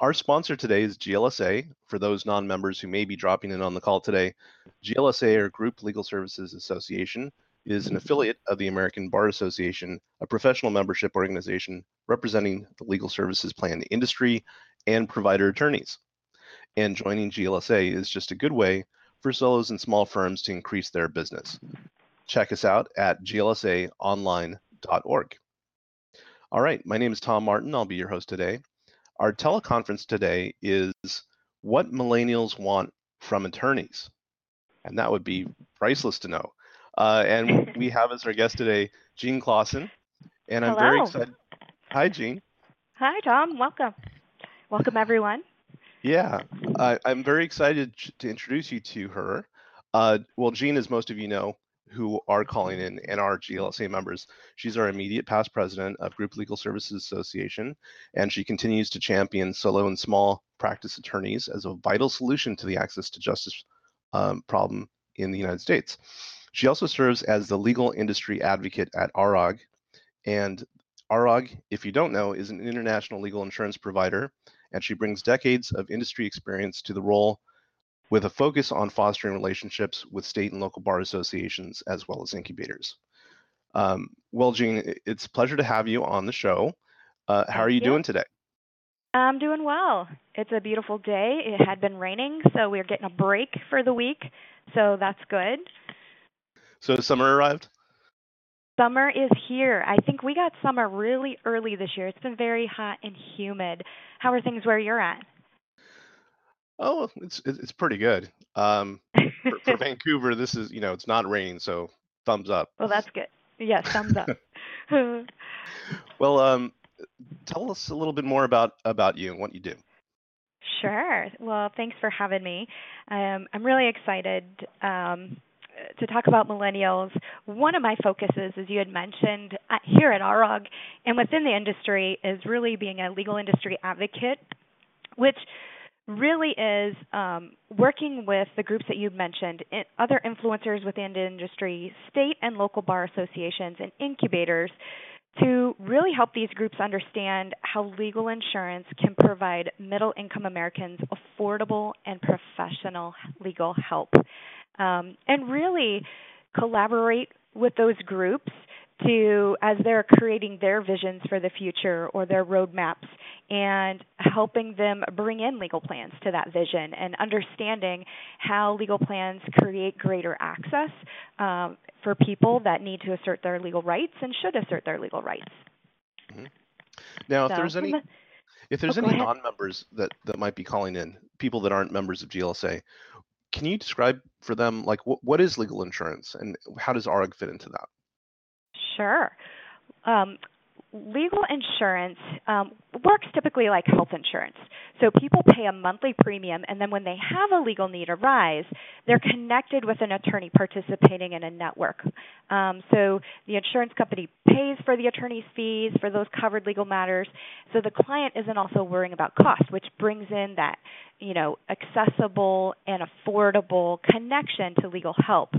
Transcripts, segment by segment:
Our sponsor today is GLSA. For those non members who may be dropping in on the call today, GLSA, or Group Legal Services Association, is an affiliate of the American Bar Association, a professional membership organization representing the legal services plan industry and provider attorneys. And joining GLSA is just a good way for solos and small firms to increase their business. Check us out at glsaonline.org. All right, my name is Tom Martin. I'll be your host today. Our teleconference today is what millennials want from attorneys. And that would be priceless to know. Uh, and we have as our guest today, Jean Clauson. And I'm Hello. very excited. Hi, Jean. Hi, Tom. Welcome. Welcome, everyone. Yeah, I, I'm very excited to introduce you to her. Uh, well, Jean, as most of you know, who are calling in and are GLSA members, she's our immediate past president of Group Legal Services Association, and she continues to champion solo and small practice attorneys as a vital solution to the access to justice um, problem in the United States. She also serves as the legal industry advocate at ARAG, and ARAG, if you don't know, is an international legal insurance provider and she brings decades of industry experience to the role with a focus on fostering relationships with state and local bar associations as well as incubators. Um, well, Jean, it's a pleasure to have you on the show. Uh, how are you you. doing today? I'm doing well. It's a beautiful day. It had been raining, so we're getting a break for the week. So that's good. So summer arrived? Summer is here. I think we got summer really early this year. It's been very hot and humid. How are things where you're at? Oh, it's it's pretty good. Um, for, for Vancouver, this is you know it's not raining, so thumbs up. well, that's good. Yes, thumbs up. Well, um, tell us a little bit more about about you and what you do. Sure. Well, thanks for having me. Um, I'm really excited um, to talk about millennials. One of my focuses, as you had mentioned, uh, here at ARAG and within the industry, is really being a legal industry advocate, which really is um, working with the groups that you've mentioned, other influencers within the industry, state and local bar associations, and incubators to really help these groups understand how legal insurance can provide middle income Americans affordable and professional legal help. Um, and really collaborate with those groups to as they're creating their visions for the future or their roadmaps and helping them bring in legal plans to that vision and understanding how legal plans create greater access um, for people that need to assert their legal rights and should assert their legal rights. Now, if there's any if there's Oh, any non-members that that might be calling in, people that aren't members of GLSA, can you describe for them like what what is legal insurance and how does ARAG fit into that? Sure. Um, legal insurance um, works typically like health insurance. So people pay a monthly premium, and then when they have a legal need arise, they're connected with an attorney participating in a network. Um, so the insurance company pays for the attorney's fees for those covered legal matters. So the client isn't also worrying about cost, which brings in that you know accessible and affordable connection to legal help.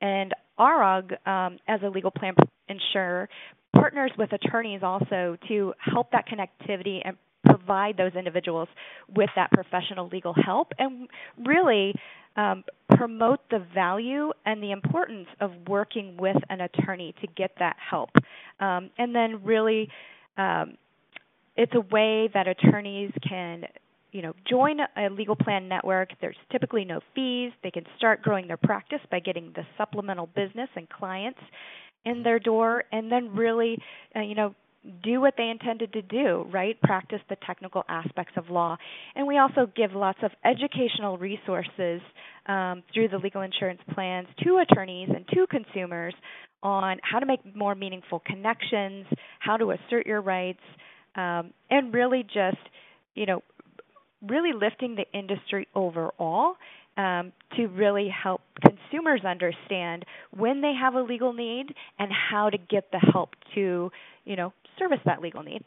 And ARAG, um, as a legal plan insurer, partners with attorneys also to help that connectivity and provide those individuals with that professional legal help and really um, promote the value and the importance of working with an attorney to get that help. Um, and then really, um, it's a way that attorneys can you know join a legal plan network. There's typically no fees. They can start growing their practice by getting the supplemental business and clients in their door and then really uh, you know do what they intended to do right? Practice the technical aspects of law. And we also give lots of educational resources um, through the legal insurance plans to attorneys and to consumers on how to make more meaningful connections how to assert your rights um, and really just you know really lifting the industry overall um, to really help consumers understand when they have a legal need and how to get the help to, you know, service that legal need.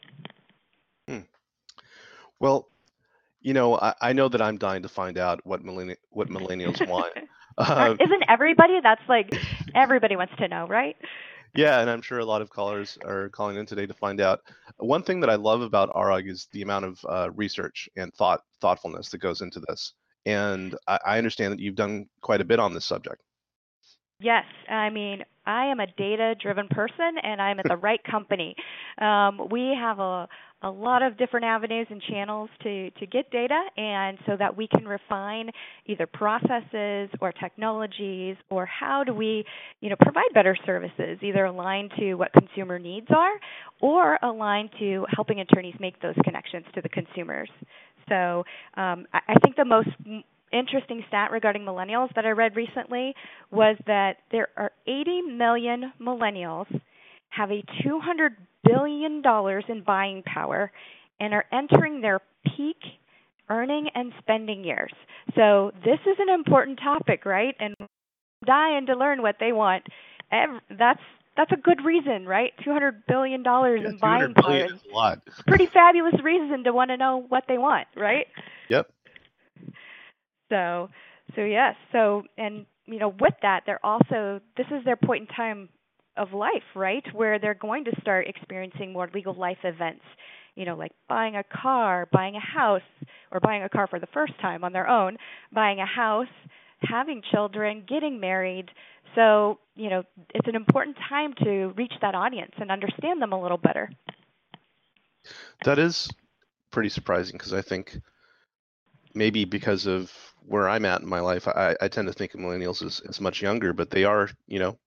Well, you know, I, I know that I'm dying to find out what millenni- what millennials want. Uh, Isn't everybody? That's like everybody wants to know, right? Yeah, and I'm sure a lot of callers are calling in today to find out. One thing that I love about ARAG is the amount of uh, research and thought thoughtfulness that goes into this. And I, I understand that you've done quite a bit on this subject. Yes, I mean, I am a data driven person and I'm at the right company. Um, we have a, a lot of different avenues and channels to, to get data, and so that we can refine either processes or technologies or how do we you know, provide better services, either aligned to what consumer needs are or aligned to helping attorneys make those connections to the consumers. So um, I think the most interesting stat regarding millennials that I read recently was that there are 80 million millennials have a 200 billion dollars in buying power and are entering their peak earning and spending years. So this is an important topic, right? And dying to learn what they want. That's that's a good reason, right? Two hundred billion dollars yeah, in buying power. Is a lot. Pretty fabulous reason to want to know what they want, right? Yep. So, so yes. So, and you know, with that, they're also this is their point in time of life, right, where they're going to start experiencing more legal life events. You know, like buying a car, buying a house, or buying a car for the first time on their own, buying a house, having children, getting married. So, you know, it's an important time to reach that audience and understand them a little better. That is pretty surprising because I think maybe because of where I'm at in my life, I, I tend to think of millennials as, as much younger, but they are, you know,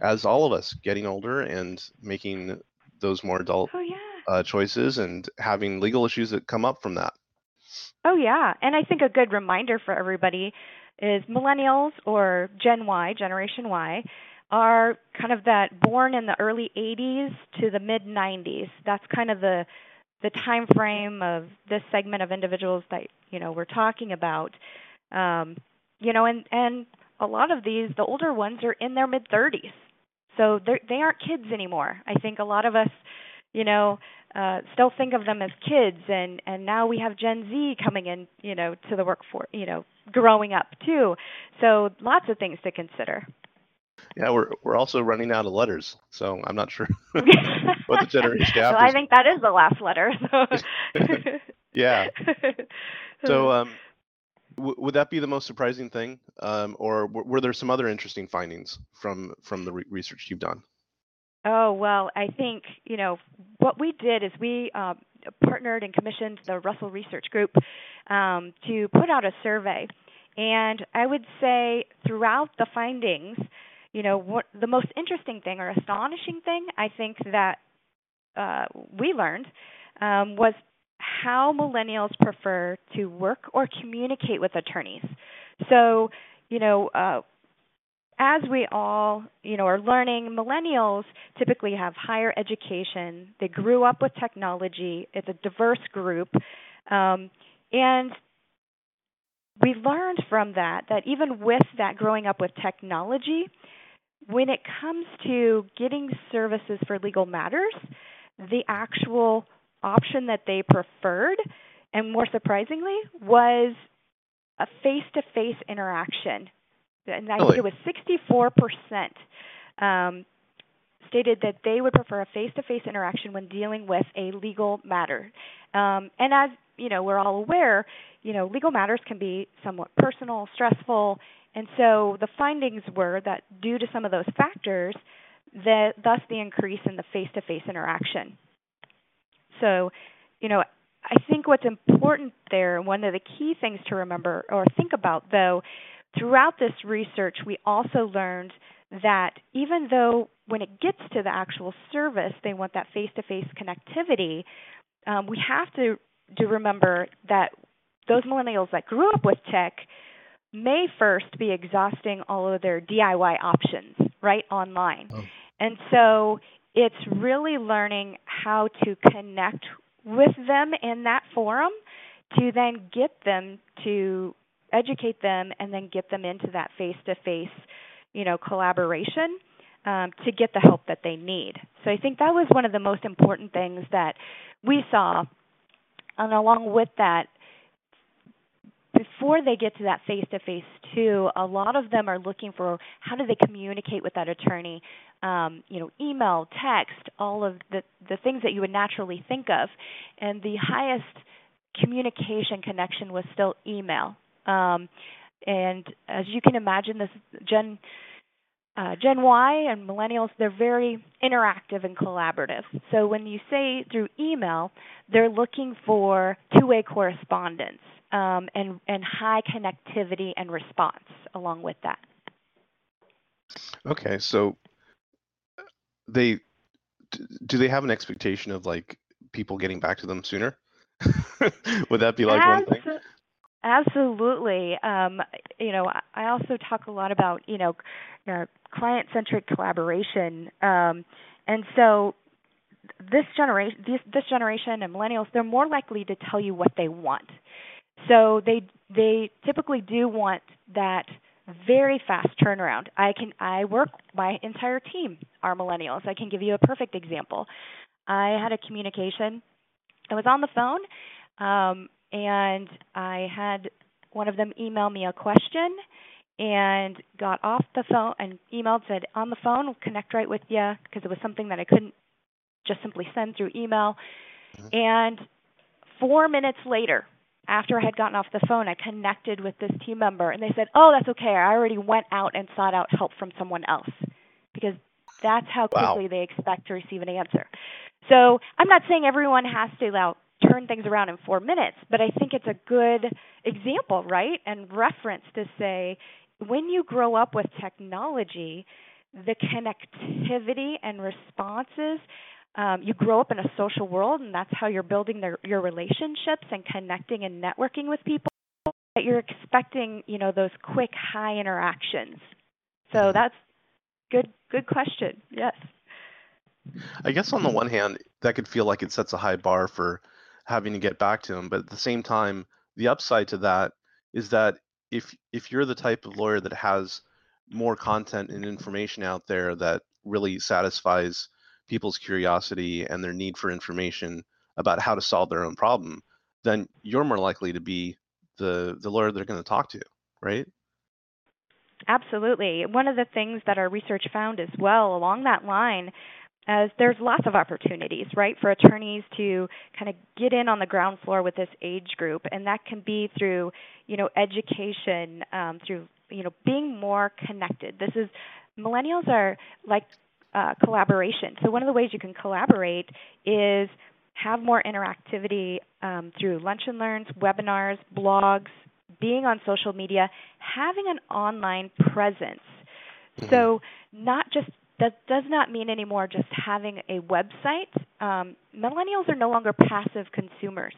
as all of us, getting older and making those more adult oh, yeah. uh, choices and having legal issues that come up from that. Oh yeah, and I think a good reminder for everybody is millennials or Gen Y, Generation Y, are kind of that born in the early 80s to the mid 90s. That's kind of the the time frame of this segment of individuals that you know we're talking about. Um, you know, and and a lot of these, the older ones, are in their mid 30s, so they they aren't kids anymore. I think a lot of us, you know, uh, still think of them as kids, and and now we have Gen Z coming in, you know, to the workforce, you know, growing up too. So lots of things to consider. Yeah, we're we're also running out of letters, so I'm not sure what the generation well, I think that is the last letter. So. yeah. So, um, w- would that be the most surprising thing, um, or w- were there some other interesting findings from from the re- research you've done? Oh well, I think you know what we did is we um, partnered and commissioned the Russell Research Group um, to put out a survey, and I would say throughout the findings, you know, what the most interesting thing or astonishing thing I think that uh, we learned um, was how millennials prefer to work or communicate with attorneys. So, you know, uh, as we all, you know, are learning, millennials typically have higher education. They grew up with technology. It's a diverse group, um, and we learned from that that even with that growing up with technology, when it comes to getting services for legal matters, the actual option that they preferred, and more surprisingly, was a face to face interaction. And I think it was 64% um, stated that they would prefer a face to face interaction when dealing with a legal matter. Um, and as you know, we're all aware, you know, legal matters can be somewhat personal, stressful, and so the findings were that due to some of those factors, that thus the increase in the face-to-face interaction. So, you know, I think what's important there, one of the key things to remember or think about though, throughout this research, we also learned that even though when it gets to the actual service, they want that face-to-face connectivity, um, we have to to remember that those millennials that grew up with tech may first be exhausting all of their DIY options right online. Oh. And so it's really learning how to connect with them in that forum to then get them to educate them and then get them into that face to face you know collaboration um, to get the help that they need so i think that was one of the most important things that we saw and along with that before they get to that face to face too, a lot of them are looking for how do they communicate with that attorney um, you know, email, text, all of the the things that you would naturally think of, and the highest communication connection was still email. Um, and as you can imagine, this Gen uh, Gen Y and millennials, they're very interactive and collaborative. So when you say through email, they're looking for two-way correspondence um, and, and high connectivity and response along with that. Okay, so they do they have an expectation of like people getting back to them sooner? Would that be like one thing? Absolutely. Um, you know, I also talk a lot about you know uh, client-centric collaboration, um, and so this generation, this, this generation and millennials, they're more likely to tell you what they want. So they they typically do want that very fast turnaround. I can I work my entire team are millennials. I can give you a perfect example. I had a communication. I was on the phone, um, and I had one of them email me a question, and got off the phone and emailed said on the phone we'll connect right with you because it was something that I couldn't just simply send through email. Mm-hmm. And four minutes later, after I had gotten off the phone, I connected with this team member, and they said, "Oh, that's okay. I already went out and sought out help from someone else," because that's how quickly wow. they expect to receive an answer. So I'm not saying everyone has to now turn things around in four minutes, but I think it's a good example, right, and reference to say when you grow up with technology, the connectivity and responses um, you grow up in a social world, and that's how you're building their, your relationships and connecting and networking with people. That you're expecting, you know, those quick, high interactions. So mm-hmm. that's good. Good question. Yes. I guess on the one hand, that could feel like it sets a high bar for having to get back to them, but at the same time, the upside to that is that if if you're the type of lawyer that has more content and information out there that really satisfies people's curiosity and their need for information about how to solve their own problem, then you're more likely to be the the lawyer they're going to talk to, right? Absolutely. One of the things that our research found as well along that line as there's lots of opportunities, right, for attorneys to kind of get in on the ground floor with this age group, and that can be through, you know, education, um, through, you know, being more connected. This is millennials are like uh, collaboration. So one of the ways you can collaborate is have more interactivity um, through lunch and learns, webinars, blogs, being on social media, having an online presence. Mm-hmm. So not just that does not mean anymore just having a website. Um, millennials are no longer passive consumers.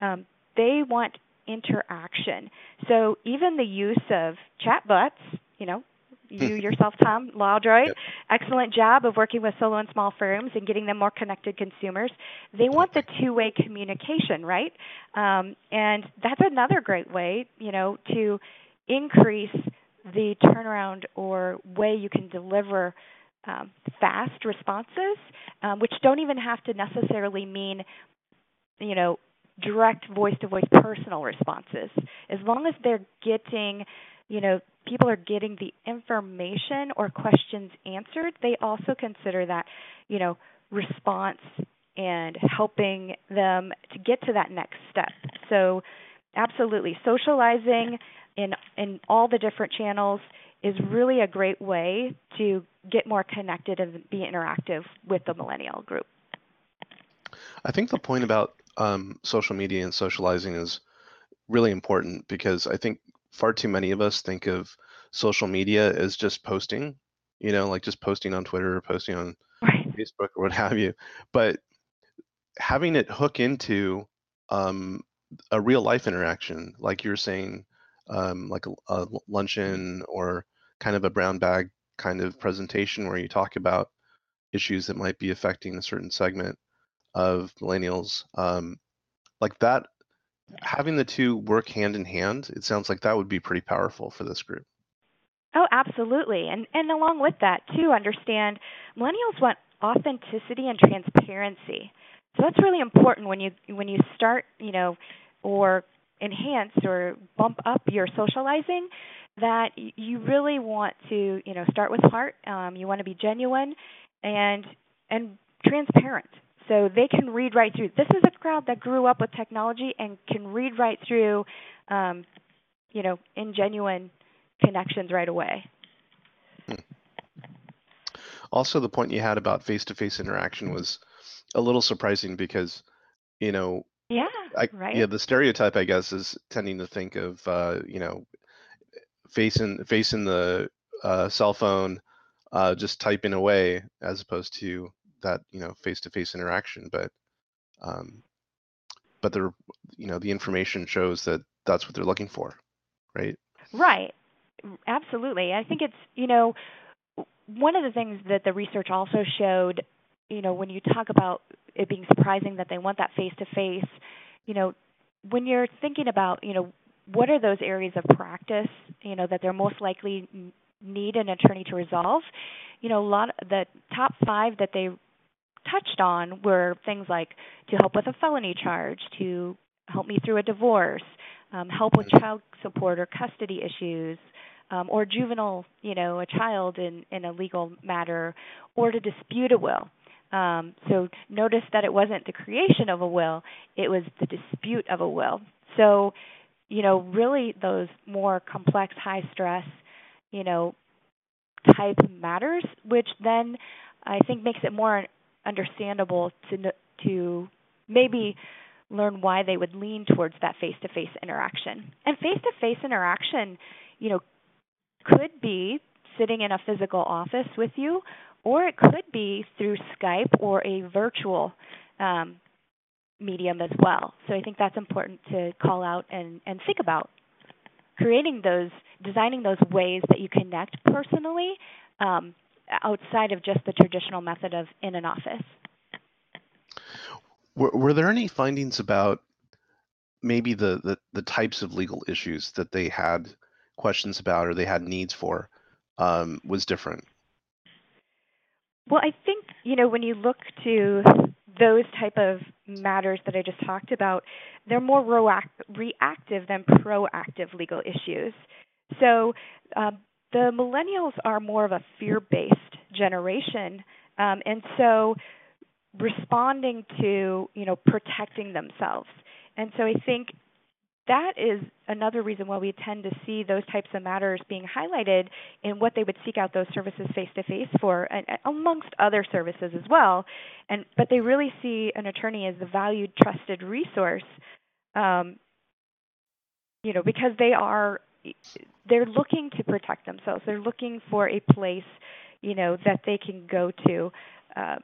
Um, they want interaction. So even the use of chatbots, you know, you yourself, Tom, LawDroid, yep. excellent job of working with solo and small firms and getting them more connected consumers. They want the two-way communication, right? Um, and that's another great way, you know, to increase the turnaround or way you can deliver um, fast responses, um, which don't even have to necessarily mean, you know, direct voice-to-voice personal responses. As long as they're getting, you know, people are getting the information or questions answered, they also consider that, you know, response and helping them to get to that next step. So, absolutely, socializing in in all the different channels is really a great way to get more connected and be interactive with the millennial group. I think the point about um, social media and socializing is really important because I think far too many of us think of social media as just posting, you know, like just posting on Twitter or posting on right. Facebook or what have you. But having it hook into um, a real life interaction, like you're saying, um, like a, a luncheon or kind of a brown bag kind of presentation where you talk about issues that might be affecting a certain segment of millennials um, like that having the two work hand in hand it sounds like that would be pretty powerful for this group oh absolutely and and along with that too understand millennials want authenticity and transparency so that's really important when you when you start you know or enhance or bump up your socializing that you really want to, you know, start with heart. Um, you want to be genuine and and transparent. So they can read right through. This is a crowd that grew up with technology and can read right through, um, you know, ingenuine connections right away. Hmm. Also, the point you had about face-to-face interaction was a little surprising because, you know, yeah, I, right. yeah, the stereotype I guess is tending to think of, uh, you know, facing facing the uh, cell phone, uh, just typing away as opposed to that you know face-to-face interaction. But um, but the you know the information shows that that's what they're looking for, right? Right. Absolutely. I think it's you know one of the things that the research also showed, you know, when you talk about it being surprising that they want that face-to-face, you know, when you're thinking about you know what are those areas of practice, you know, that they're most likely need an attorney to resolve? You know, a lot the top five that they touched on were things like to help with a felony charge, to help me through a divorce, um, help with child support or custody issues, um, or juvenile, you know, a child in, in a legal matter, or to dispute a will. Um, so notice that it wasn't the creation of a will, it was the dispute of a will. So you know, really those more complex, high stress, you know, type matters, which then I think makes it more understandable to to maybe learn why they would lean towards that face-to-face interaction. And face-to-face interaction, you know, could be sitting in a physical office with you, or it could be through Skype or a virtual um, medium as well. So I think that's important to call out and, and think about creating those, designing those ways that you connect personally um, outside of just the traditional method of in an office. Were, were there any findings about maybe the, the, the, types of legal issues that they had questions about or they had needs for um, was different? Well, I think you know when you look to those type of matters that I just talked about, they're more reactive than proactive legal issues. So um, the millennials are more of a fear-based generation, um, and so responding to you know protecting themselves. And so I think that is another reason why we tend to see those types of matters being highlighted in what they would seek out those services face to face for, and, amongst other services as well. And but they really see an attorney as the valued, trusted resource, um, you know, because they are they're looking to protect themselves. They're looking for a place, you know, that they can go to uh,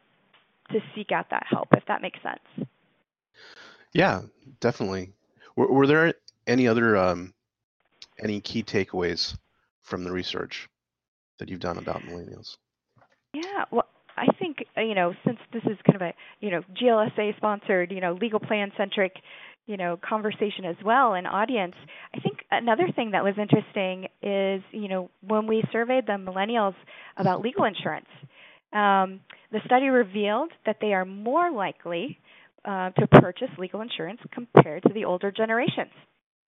to seek out that help. If that makes sense. Yeah, definitely. Were, were there any other um, any key takeaways from the research that you've done about millennials? Yeah, well, I think you know since this is kind of a you know GLSA sponsored you know legal plan centric you know conversation as well and audience i think another thing that was interesting is you know when we surveyed the millennials about legal insurance um, the study revealed that they are more likely uh, to purchase legal insurance compared to the older generations.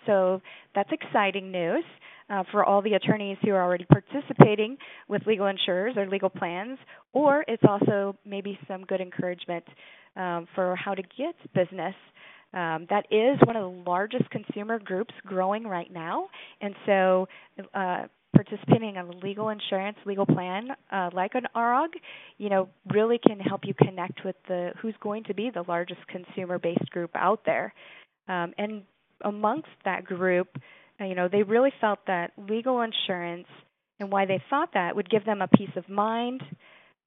So that's exciting news uh, for all the attorneys who are already participating with legal insurers or legal plans, or it's also maybe some good encouragement um, for how to get business. Um, that is one of the largest consumer groups growing right now, and so uh, participating in a legal insurance, legal plan uh, like an ARAG, you know, really can help you connect with the who's going to be the largest consumer-based group out there. Um, and amongst that group, uh, you know, they really felt that legal insurance and why they thought that would give them a peace of mind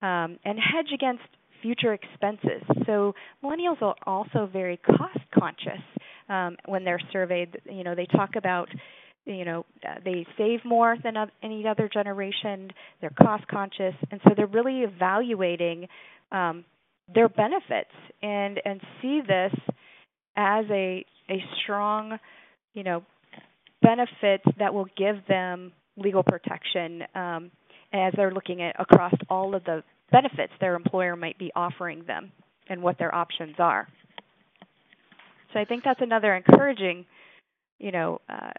um, and hedge against future expenses. So millennials are also very cost conscious um, when they're surveyed. You know, they talk about you know uh, they save more than any other generation they're cost conscious and so they're really evaluating um, their benefits and and see this as a a strong you know benefit that will give them legal protection um, as they're looking at across all of the benefits their employer might be offering them and what their options are so i think that's another encouraging you know uh,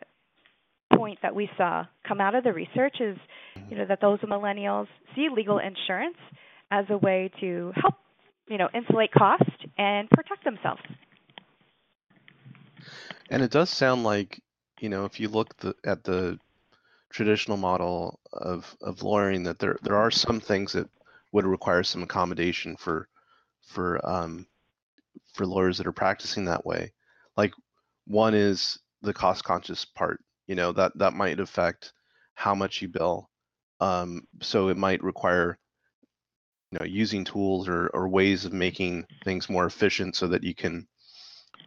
point that we saw come out of the research is, you know, that those millennials see legal insurance as a way to help, you know, insulate cost and protect themselves. And it does sound like, you know, if you look the, at the traditional model of, of lawyering, that there there are some things that would require some accommodation for for um, for lawyers that are practicing that way. Like one is the cost conscious part. You know that that might affect how much you bill. Um, so it might require you know using tools or, or ways of making things more efficient so that you can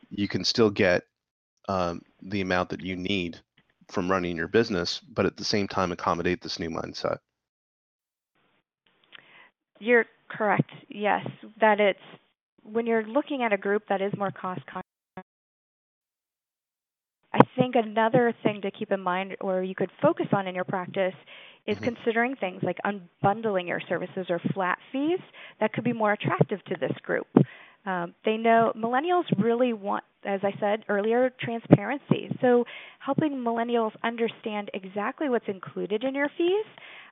you can still get um, the amount that you need from running your business, but at the same time accommodate this new mindset. You're correct. Yes, that it's when you're looking at a group that is more cost conscious. I think another thing to keep in mind or you could focus on in your practice is mm-hmm. considering things like unbundling your services or flat fees that could be more attractive to this group. Um, they know millennials really want, as I said earlier, transparency. So helping millennials understand exactly what's included in your fees,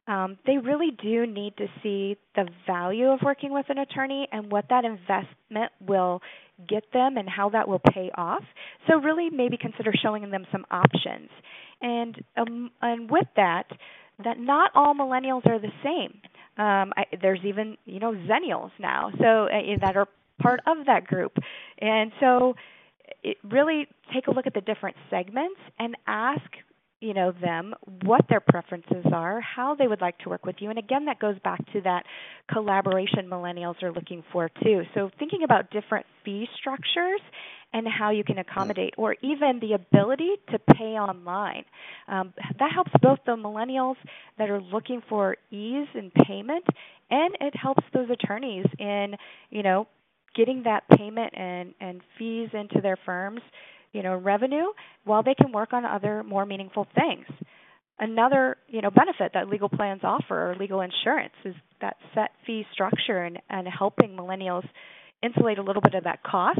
um, they really do need to see the value of working with an attorney and what that investment will get them and how that will pay off. So really, maybe consider showing them some options. And um, and with that, that not all millennials are the same. Um, I, there's even you know zennials now, so uh, that are part of that group. And so it really take a look at the different segments and ask you know them what their preferences are how they would like to work with you. And again that goes back to that collaboration millennials are looking for too. So thinking about different fee structures and how you can accommodate or even the ability to pay online. Um, that helps both the millennials that are looking for ease in payment and it helps those attorneys in you know getting that payment and, and fees into their firms, you know, revenue, while they can work on other more meaningful things. Another, you know, benefit that legal plans offer or legal insurance is that set fee structure and, and helping millennials insulate a little bit of that cost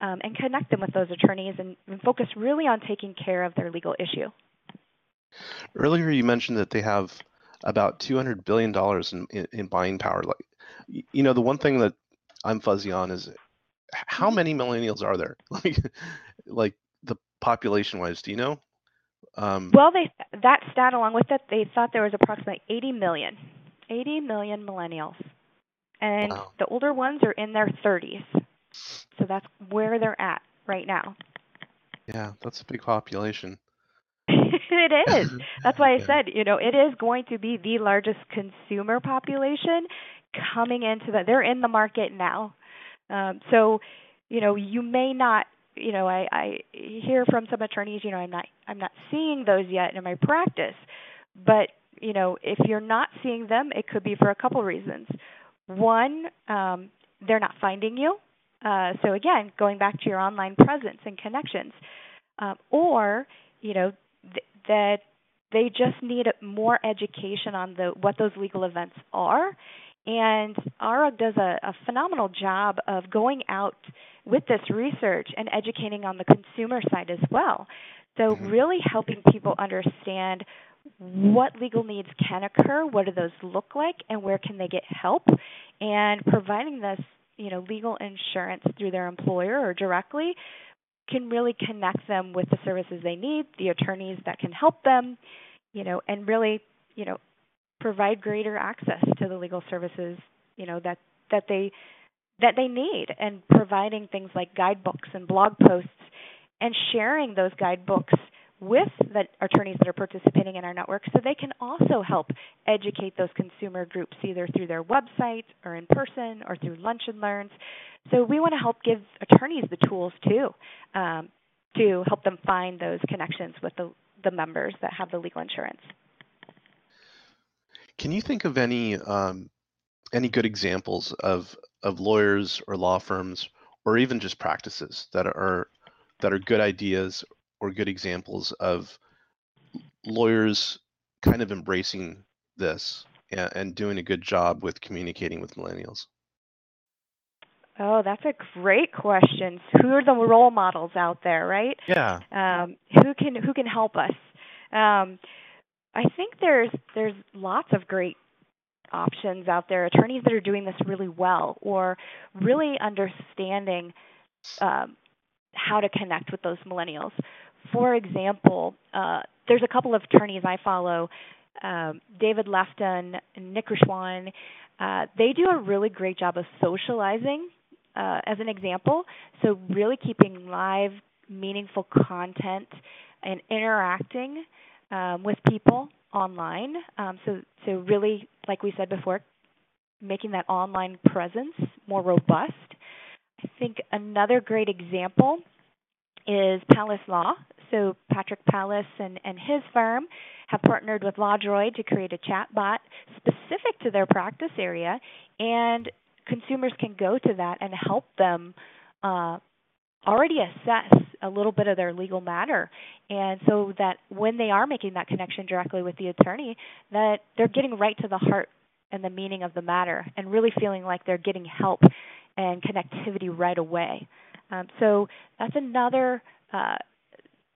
um, and connect them with those attorneys and, and focus really on taking care of their legal issue. Earlier, you mentioned that they have about 200 billion dollars in, in, in buying power. Like, you know, the one thing that I'm fuzzy on is how mm-hmm. many millennials are there? Like, like the population wise, do you know? Um, well, they that stat along with it, they thought there was approximately 80 million, 80 million millennials, and wow. the older ones are in their 30s. So that's where they're at right now. Yeah, that's a big population. it is. That's why I yeah. said, you know, it is going to be the largest consumer population coming into that. They're in the market now. Um, so, you know, you may not. You know, I, I hear from some attorneys. You know, I'm not. I'm not seeing those yet in my practice. But you know, if you're not seeing them, it could be for a couple reasons. One, um, they're not finding you. Uh, so again, going back to your online presence and connections, um, or you know th- that they just need more education on the what those legal events are and ARAG does a, a phenomenal job of going out with this research and educating on the consumer side as well. So, mm-hmm. really helping people understand what legal needs can occur, what do those look like, and where can they get help, and providing this, you know, legal insurance through their employer or directly can really connect them with the services they need, the attorneys that can help them, you know, and really, you know, provide greater access to the legal services, you know, that that they that they need and providing things like guidebooks and blog posts and sharing those guidebooks with the attorneys that are participating in our network so they can also help educate those consumer groups either through their website or in person or through lunch and learns. So we want to help give attorneys the tools too um, to help them find those connections with the, the members that have the legal insurance. Can you think of any um, any good examples of of lawyers or law firms or even just practices that are that are good ideas or good examples of lawyers kind of embracing this and, and doing a good job with communicating with millennials? Oh, that's a great question. Who are the role models out there, right? Yeah. Um, who can who can help us? Um, I think there's there's lots of great options out there, attorneys that are doing this really well or really understanding um, how to connect with those millennials. For example, uh, there's a couple of attorneys I follow, um, David Lefton Nick Rishwain. Uh, they do a really great job of socializing, uh, as an example. So really keeping live, meaningful content and interacting um, with people online. Um, so, so really, like we said before, making that online presence more robust. I think another great example is Palace Law. So Patrick Palace and, and his firm have partnered with LawDroid to create a chatbot specific to their practice area, and consumers can go to that and help them uh, already assess a little bit of their legal matter. And so that when they are making that connection directly with the attorney that they're getting right to the heart and the meaning of the matter and really feeling like they're getting help and connectivity right away. Um, so that's another uh,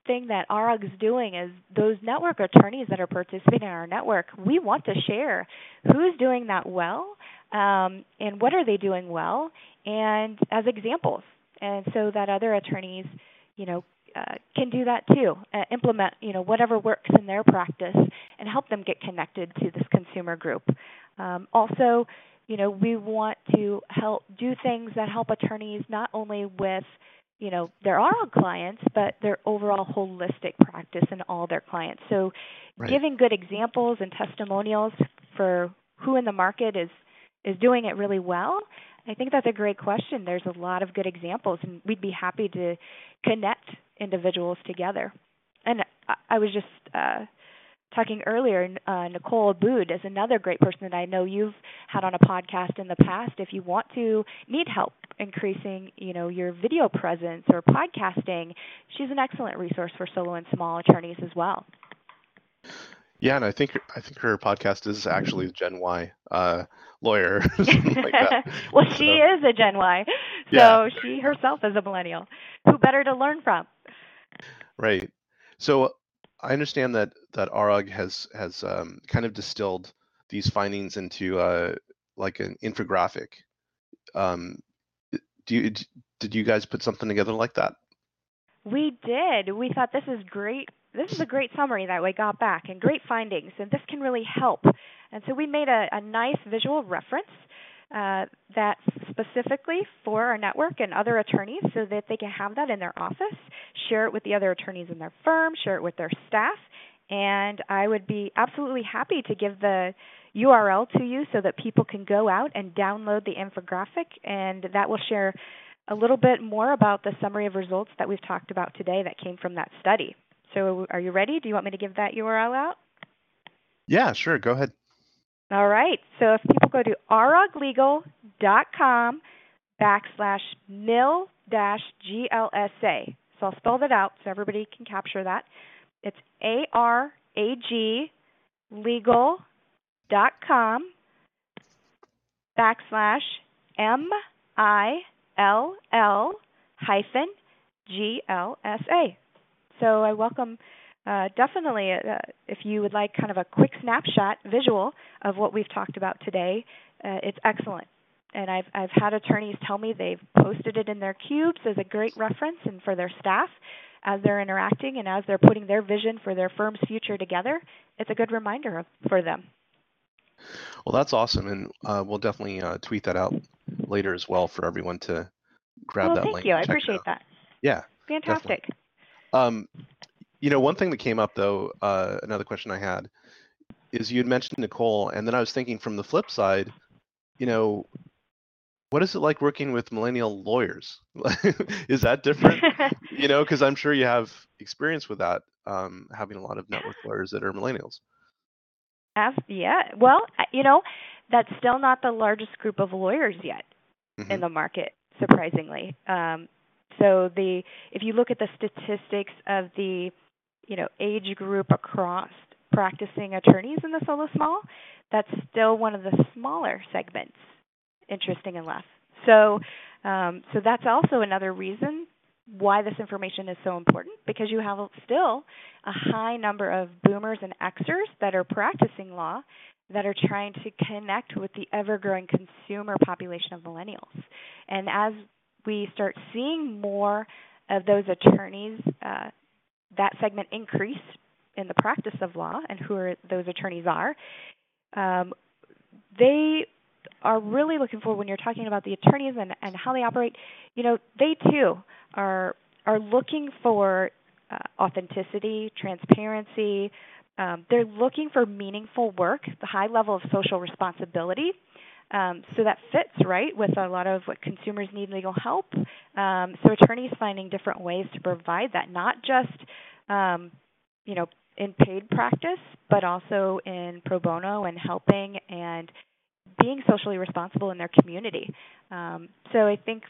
thing that ARAG is doing is those network attorneys that are participating in our network, we want to share who's doing that well um, and what are they doing well, and as examples and so that other attorneys, you know, uh, can do that too. Uh, implement, you know, whatever works in their practice and help them get connected to this consumer group. Um, also, you know, we want to help do things that help attorneys not only with you know their RO clients, but their overall holistic practice and all their clients. So, right. giving good examples and testimonials for who in the market is is doing it really well I think that's a great question. There's a lot of good examples, and we'd be happy to connect individuals together. And I, I was just uh, talking earlier, uh, Nicole Abboud is another great person that I know you've had on a podcast in the past. If you want to need help increasing, you know, your video presence or podcasting, she's an excellent resource for solo and small attorneys as well. Yeah, and I think I think her podcast is actually Gen Y uh, lawyer. like well, she is a Gen Y, so yeah. she herself is a millennial. Who better to learn from? Right. So I understand that that ARAG has has um, kind of distilled these findings into uh, like an infographic. Um, do you did you guys put something together like that? We did. We thought this is great this is a great summary that we got back and great findings, and this can really help. And so we made a, a nice visual reference uh, specifically for our network and other attorneys so that they can have that in their office, share it with the other attorneys in their firm, share it with their staff. And I would be absolutely happy to give the URL to you so that people can go out and download the infographic, and that will share a little bit more about the summary of results that we've talked about today that came from that study. So are you ready? Do you want me to give that URL out? Yeah, sure. Go ahead. All right. So if people go to araglegal.com backslash mil dash GLSA. So I'll spell that out so everybody can capture that. It's A R A G legal.com backslash M I L L hyphen G L S A. So I welcome uh, definitely uh, if you would like kind of a quick snapshot visual of what we've talked about today, uh, it's excellent. And I've I've had attorneys tell me they've posted it in their cubes as a great reference and for their staff as they're interacting and as they're putting their vision for their firm's future together. It's a good reminder of, for them. Well, that's awesome, and uh, we'll definitely uh, tweet that out later as well for everyone to grab well, that thank link. Thank you. I appreciate that. Yeah. Fantastic. Definitely. Um, you know, one thing that came up though, uh, another question I had is you had mentioned Nicole, and then I was thinking from the flip side, you know, what is it like working with millennial lawyers? is that different? you know, because I'm sure you have experience with that, um, having a lot of network lawyers that are millennials. Yeah, well, you know, that's still not the largest group of lawyers yet mm-hmm. in the market, surprisingly. Um, so the if you look at the statistics of the you know age group across practicing attorneys in the solo small, that's still one of the smaller segments. Interesting enough. So um, so that's also another reason why this information is so important because you have still a high number of boomers and Xers that are practicing law that are trying to connect with the ever growing consumer population of millennials. And as we start seeing more of those attorneys, uh, that segment increase in the practice of law and who are, those attorneys are, um, they are really looking for when you're talking about the attorneys and, and how they operate, you know, they too are are looking for uh, authenticity, transparency. Um, they're looking for meaningful work, the high level of social responsibility. Um, so that fits right with a lot of what consumers need legal help. Um, so attorneys finding different ways to provide that, not just um, you know in paid practice, but also in pro bono and helping and being socially responsible in their community. Um, so I think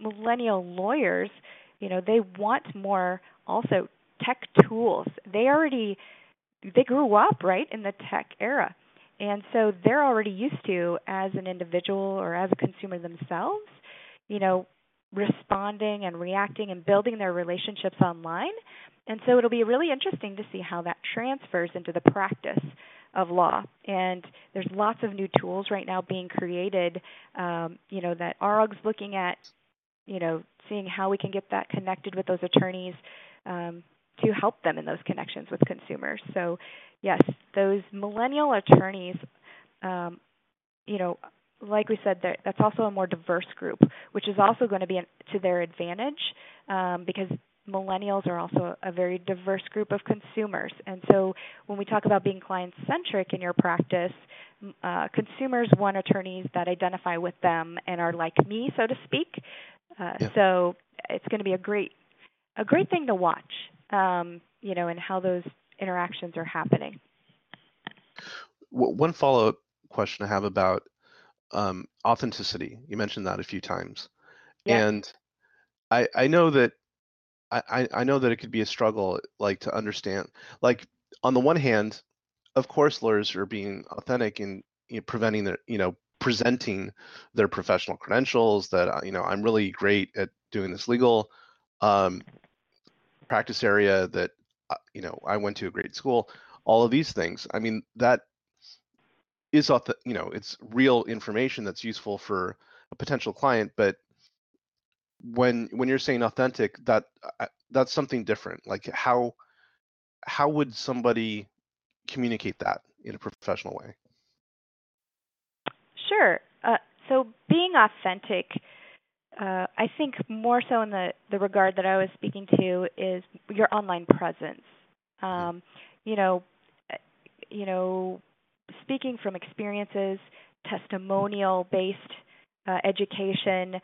millennial lawyers, you know, they want more also tech tools. They already they grew up right in the tech era. And so they're already used to as an individual or as a consumer themselves, you know, responding and reacting and building their relationships online. And so it'll be really interesting to see how that transfers into the practice of law. And there's lots of new tools right now being created, um, you know, that ARAG's looking at, you know, seeing how we can get that connected with those attorneys um, to help them in those connections with consumers. So, yes, those millennial attorneys, um, you know, like we said, that's also a more diverse group, which is also going to be to their advantage um, because millennials are also a very diverse group of consumers. And so when we talk about being client centric in your practice, uh, consumers want attorneys that identify with them and are like me, so to speak. Uh, yeah. So it's going to be a great a great thing to watch, um, you know, and how those interactions are happening. One follow up question I have about um, authenticity. You mentioned that a few times, yeah. and I, I know that I, I know that it could be a struggle, like to understand. Like on the one hand, of course, lawyers are being authentic in you know, preventing their, you know, presenting their professional credentials. That uh, you know, I'm really great at doing this legal um, practice area. That uh, you know, I went to a great school. All of these things. I mean, that is you know, it's real information that's useful for a potential client, but when when you're saying authentic that uh, that's something different like how how would somebody communicate that in a professional way sure uh, so being authentic uh, I think more so in the, the regard that I was speaking to is your online presence. Um, you know, uh, you know, speaking from experiences, testimonial based uh, education,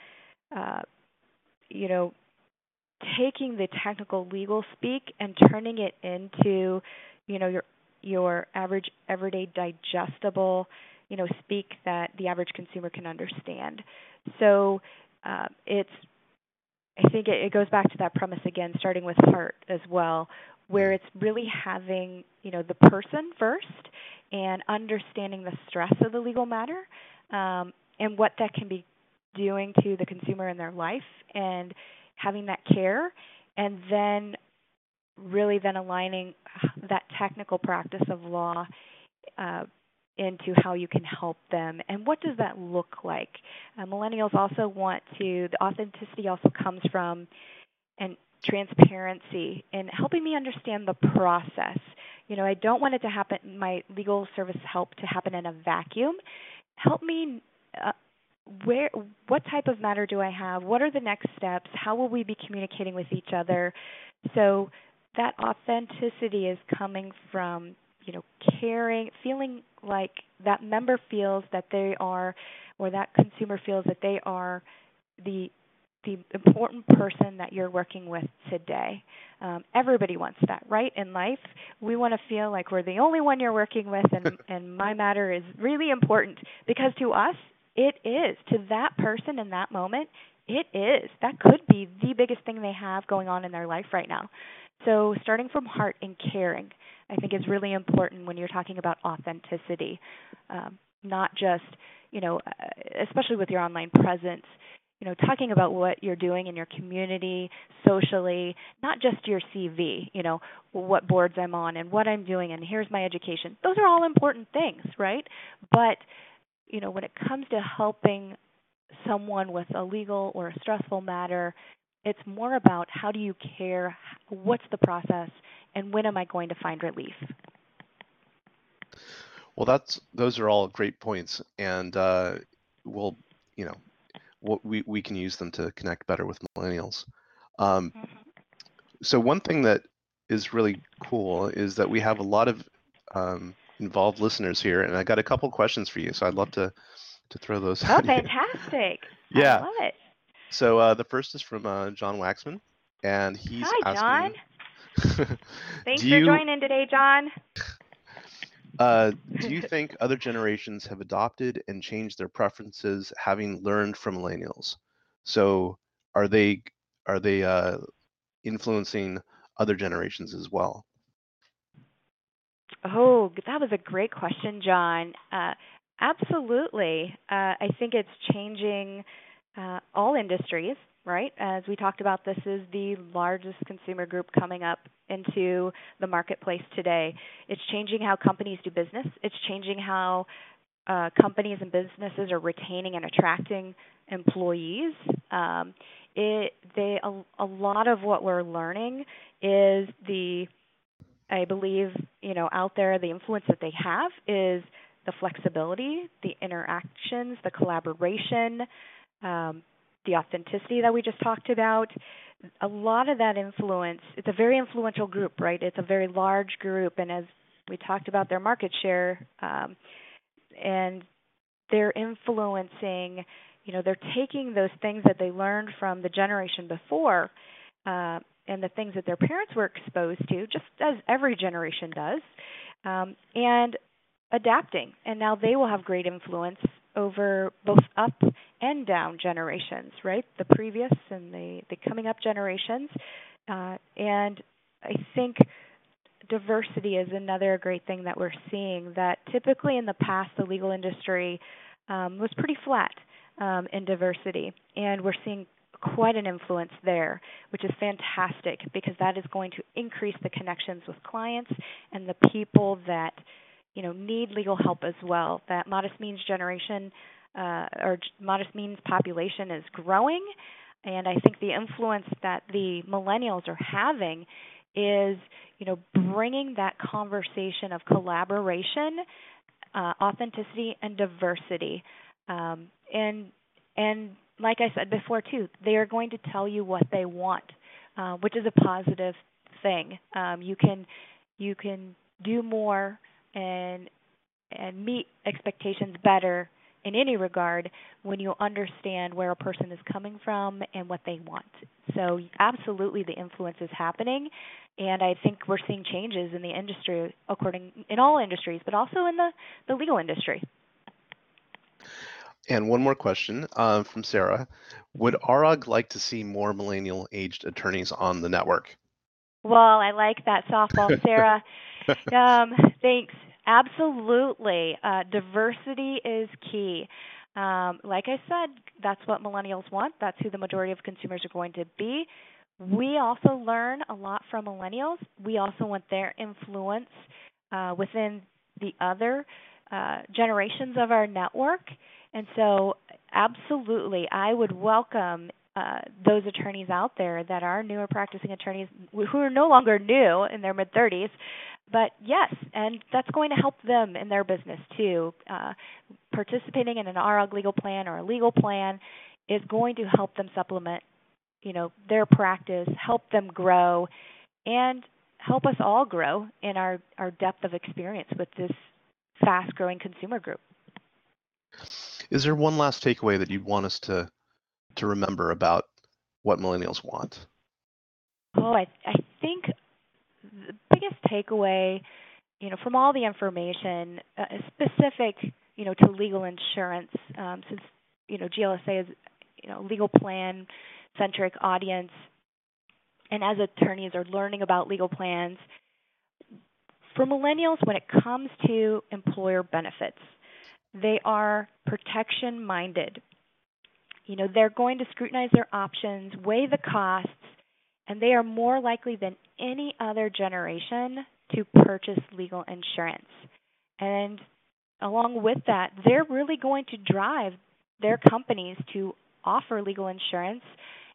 uh, you know, taking the technical legal speak and turning it into, you know, your your average everyday digestible, you know, speak that the average consumer can understand. So uh, it's I think it, it goes back to that premise again, starting with heart as well, where it's really having you know the person first and understanding the stress of the legal matter um, and what that can be doing to the consumer in their life and having that care and then really then aligning that technical practice of law uh, into how you can help them and what does that look like uh, millennials also want to the authenticity also comes from and transparency and helping me understand the process you know i don't want it to happen my legal service help to happen in a vacuum help me uh, where what type of matter do I have? What are the next steps? How will we be communicating with each other? So that authenticity is coming from, you know, caring, feeling like that member feels that they are or that consumer feels that they are the the important person that you're working with today. Um, everybody wants that, right? In life, we want to feel like we're the only one you're working with, and, and my matter is really important because to us, it is. To that person in that moment, it is. That could be the biggest thing they have going on in their life right now. So, starting from heart and caring, I think, is really important when you're talking about authenticity. Um, not just, you know, uh, especially with your online presence, you know, talking about what you're doing in your community, socially, not just your CV, you know, what boards I'm on and what I'm doing and here's my education. Those are all important things, right? But, you know, when it comes to helping someone with a legal or a stressful matter, it's more about how do you care, what's the process, and when am I going to find relief? Well, that's those are all great points, and uh, we'll, you know, we'll, we we can use them to connect better with millennials. Um, mm-hmm. So one thing that is really cool is that we have a lot of um, involved listeners here, and I got a couple questions for you. So I'd love to to throw those. Oh, fantastic! yeah. I love it. So uh, the first is from uh, John Waxman, and he's Hi, asking. John. Thanks for you, joining today, John. Uh, do you think other generations have adopted and changed their preferences, having learned from millennials? So, are they are they uh, influencing other generations as well? Oh, that was a great question, John. Uh, absolutely. Uh, I think it's changing uh, all industries, right? As we talked about, this is the largest consumer group coming up into the marketplace today. It's changing how companies do business. It's changing how uh, companies and businesses are retaining and attracting employees. Um, it, they a, a lot of what we're learning is the I believe you know out there the influence that they have is the flexibility, the interactions, the collaboration, um, the authenticity that we just talked about, a lot of that influence, it's a very influential group, right? It's a very large group, and as we talked about their market share, um, and they're influencing, you know, they're taking those things that they learned from the generation before. Uh, and the things that their parents were exposed to, just as every generation does, um, and adapting. And now they will have great influence over both up and down generations, right? The previous and the, the coming up generations. Uh, and I think diversity is another great thing that we're seeing that typically in the past the legal industry um, was pretty flat um, in diversity and we're seeing quite an influence there which is fantastic because that is going to increase the connections with clients and the people that you know need legal help as well. That modest means generation uh, or modest means population is growing, and I think the influence that the millennials are having is you know bringing that conversation of collaboration, uh, authenticity, and diversity, um, and and like I said before too, they are going to tell you what they want, uh, which is a positive thing. Um, you can you can do more and and meet expectations better in any regard when you understand where a person is coming from and what they want. So absolutely the influence is happening and I think we're seeing changes in the industry according in all industries but also in the, the legal industry. And one more question uh, from Sarah. Would ARAG like to see more millennial aged attorneys on the network? Well, I like that softball, Sarah. um, thanks. Absolutely. Uh, diversity is key. Um, like I said, that's what millennials want. That's who the majority of consumers are going to be. We also learn a lot from millennials. We also want their influence uh, within the other uh, generations of our network. And so, absolutely, I would welcome uh, those attorneys out there that are newer practicing attorneys who are no longer new in their mid 30s, but yes, and that's going to help them in their business too. Uh, participating in an ARAG legal plan or a legal plan is going to help them supplement, you know, their practice, help them grow, and help us all grow in our, our depth of experience with this fast growing consumer group. Is there one last takeaway that you'd want us to to remember about what millennials want? Oh, I, I think takeaway, you know, from all the information uh, specific, you know, to legal insurance, um, since you know GLSA is, you know, legal plan centric audience, and as attorneys are learning about legal plans, for millennials, when it comes to employer benefits, they are protection minded. You know, they're going to scrutinize their options, weigh the costs, and they are more likely than any other generation to purchase legal insurance. And along with that, they're really going to drive their companies to offer legal insurance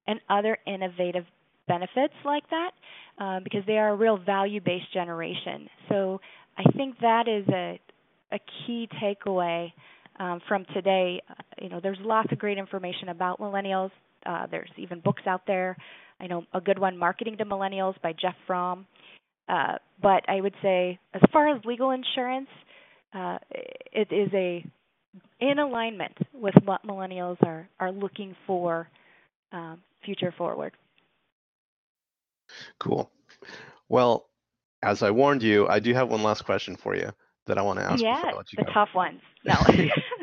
and other innovative benefits like that uh, because they are a real value based generation. So I think that is a, a key takeaway um, from today. Uh, you know, there's lots of great information about millennials. Uh, there's even books out there. I know a good one, Marketing to Millennials by Jeff Fromm. Uh, but I would say, as far as legal insurance, uh, it is a in alignment with what millennials are are looking for um, future forward. Cool. Well, as I warned you, I do have one last question for you that I want to ask yeah, before I let you the go. tough ones. No.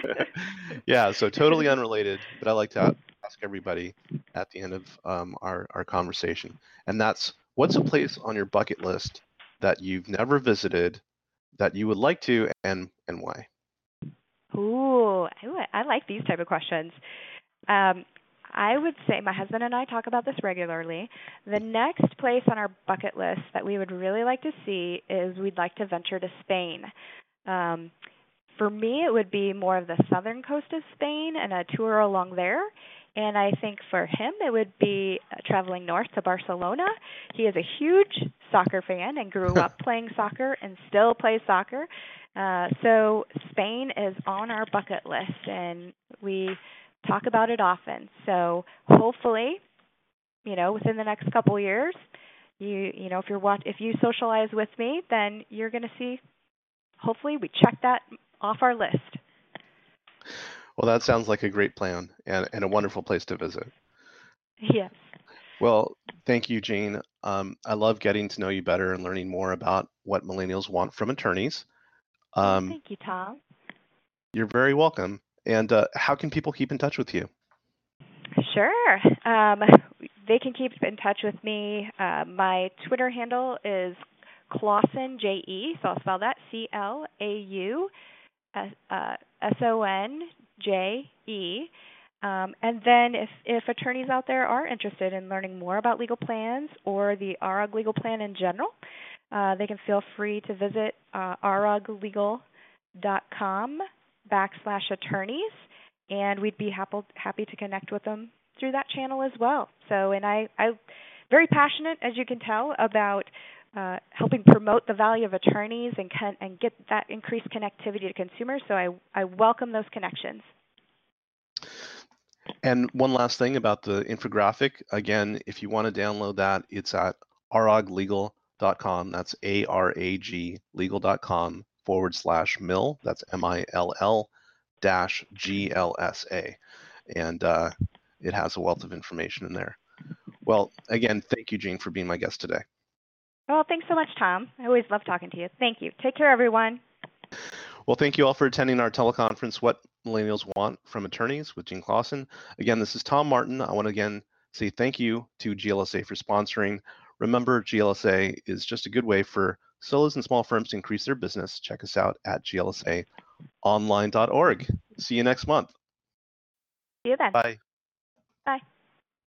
yeah, so totally unrelated, but I like to ask everybody at the end of um, our, our conversation. And that's what's a place on your bucket list that you've never visited that you would like to and and why? Ooh, I, like these type of questions. Um, I would say my husband and I talk about this regularly. The next place on our bucket list that we would really like to see is we'd like to venture to Spain. Um, for me, it would be more of the southern coast of Spain and a tour along there. And I think for him, it would be uh, traveling north to Barcelona. He is a huge soccer fan and grew up playing soccer and still plays soccer. Uh, so Spain is on our bucket list, and we talk about it often. So hopefully, you know, within the next couple years, you you know, if you're watch if you socialize with me, then you're going to see. Hopefully, we check that off our list. Well, that sounds like a great plan and, and a wonderful place to visit. Yes. Well, thank you, Jane. Um, I love getting to know you better and learning more about what millennials want from attorneys. Um, Thank you, Tom. You're very welcome. And uh, how can people keep in touch with you? Sure. Um, they can keep in touch with me. Uh, my Twitter handle is Clauson J E, so I'll spell that C L A U uh, S O N J E. Um, and then, if, if attorneys out there are interested in learning more about legal plans or the ARAG legal plan in general, uh, they can feel free to visit uh, araglegal.com backslash attorneys, and we'd be happy happy to connect with them through that channel as well. So, and I, I'm very passionate, as you can tell, about uh, helping promote the value of attorneys and con- and get that increased connectivity to consumers. So, I I welcome those connections. And one last thing about the infographic. Again, if you want to download that, it's at araglegal.com. That's A R A G legal.com forward slash mill. That's M I L L dash G L S A. And uh, it has a wealth of information in there. Well, again, thank you, Jane, for being my guest today. Well, thanks so much, Tom. I always love talking to you. Thank you. Take care, everyone. Well, thank you all for attending our teleconference, What Millennials Want from Attorneys with Jean Clauson. Again, this is Tom Martin. I want to again say thank you to GLSA for sponsoring. Remember, GLSA is just a good way for solos and small firms to increase their business. Check us out at glsaonline.org. See you next month. See you then. Bye. Bye.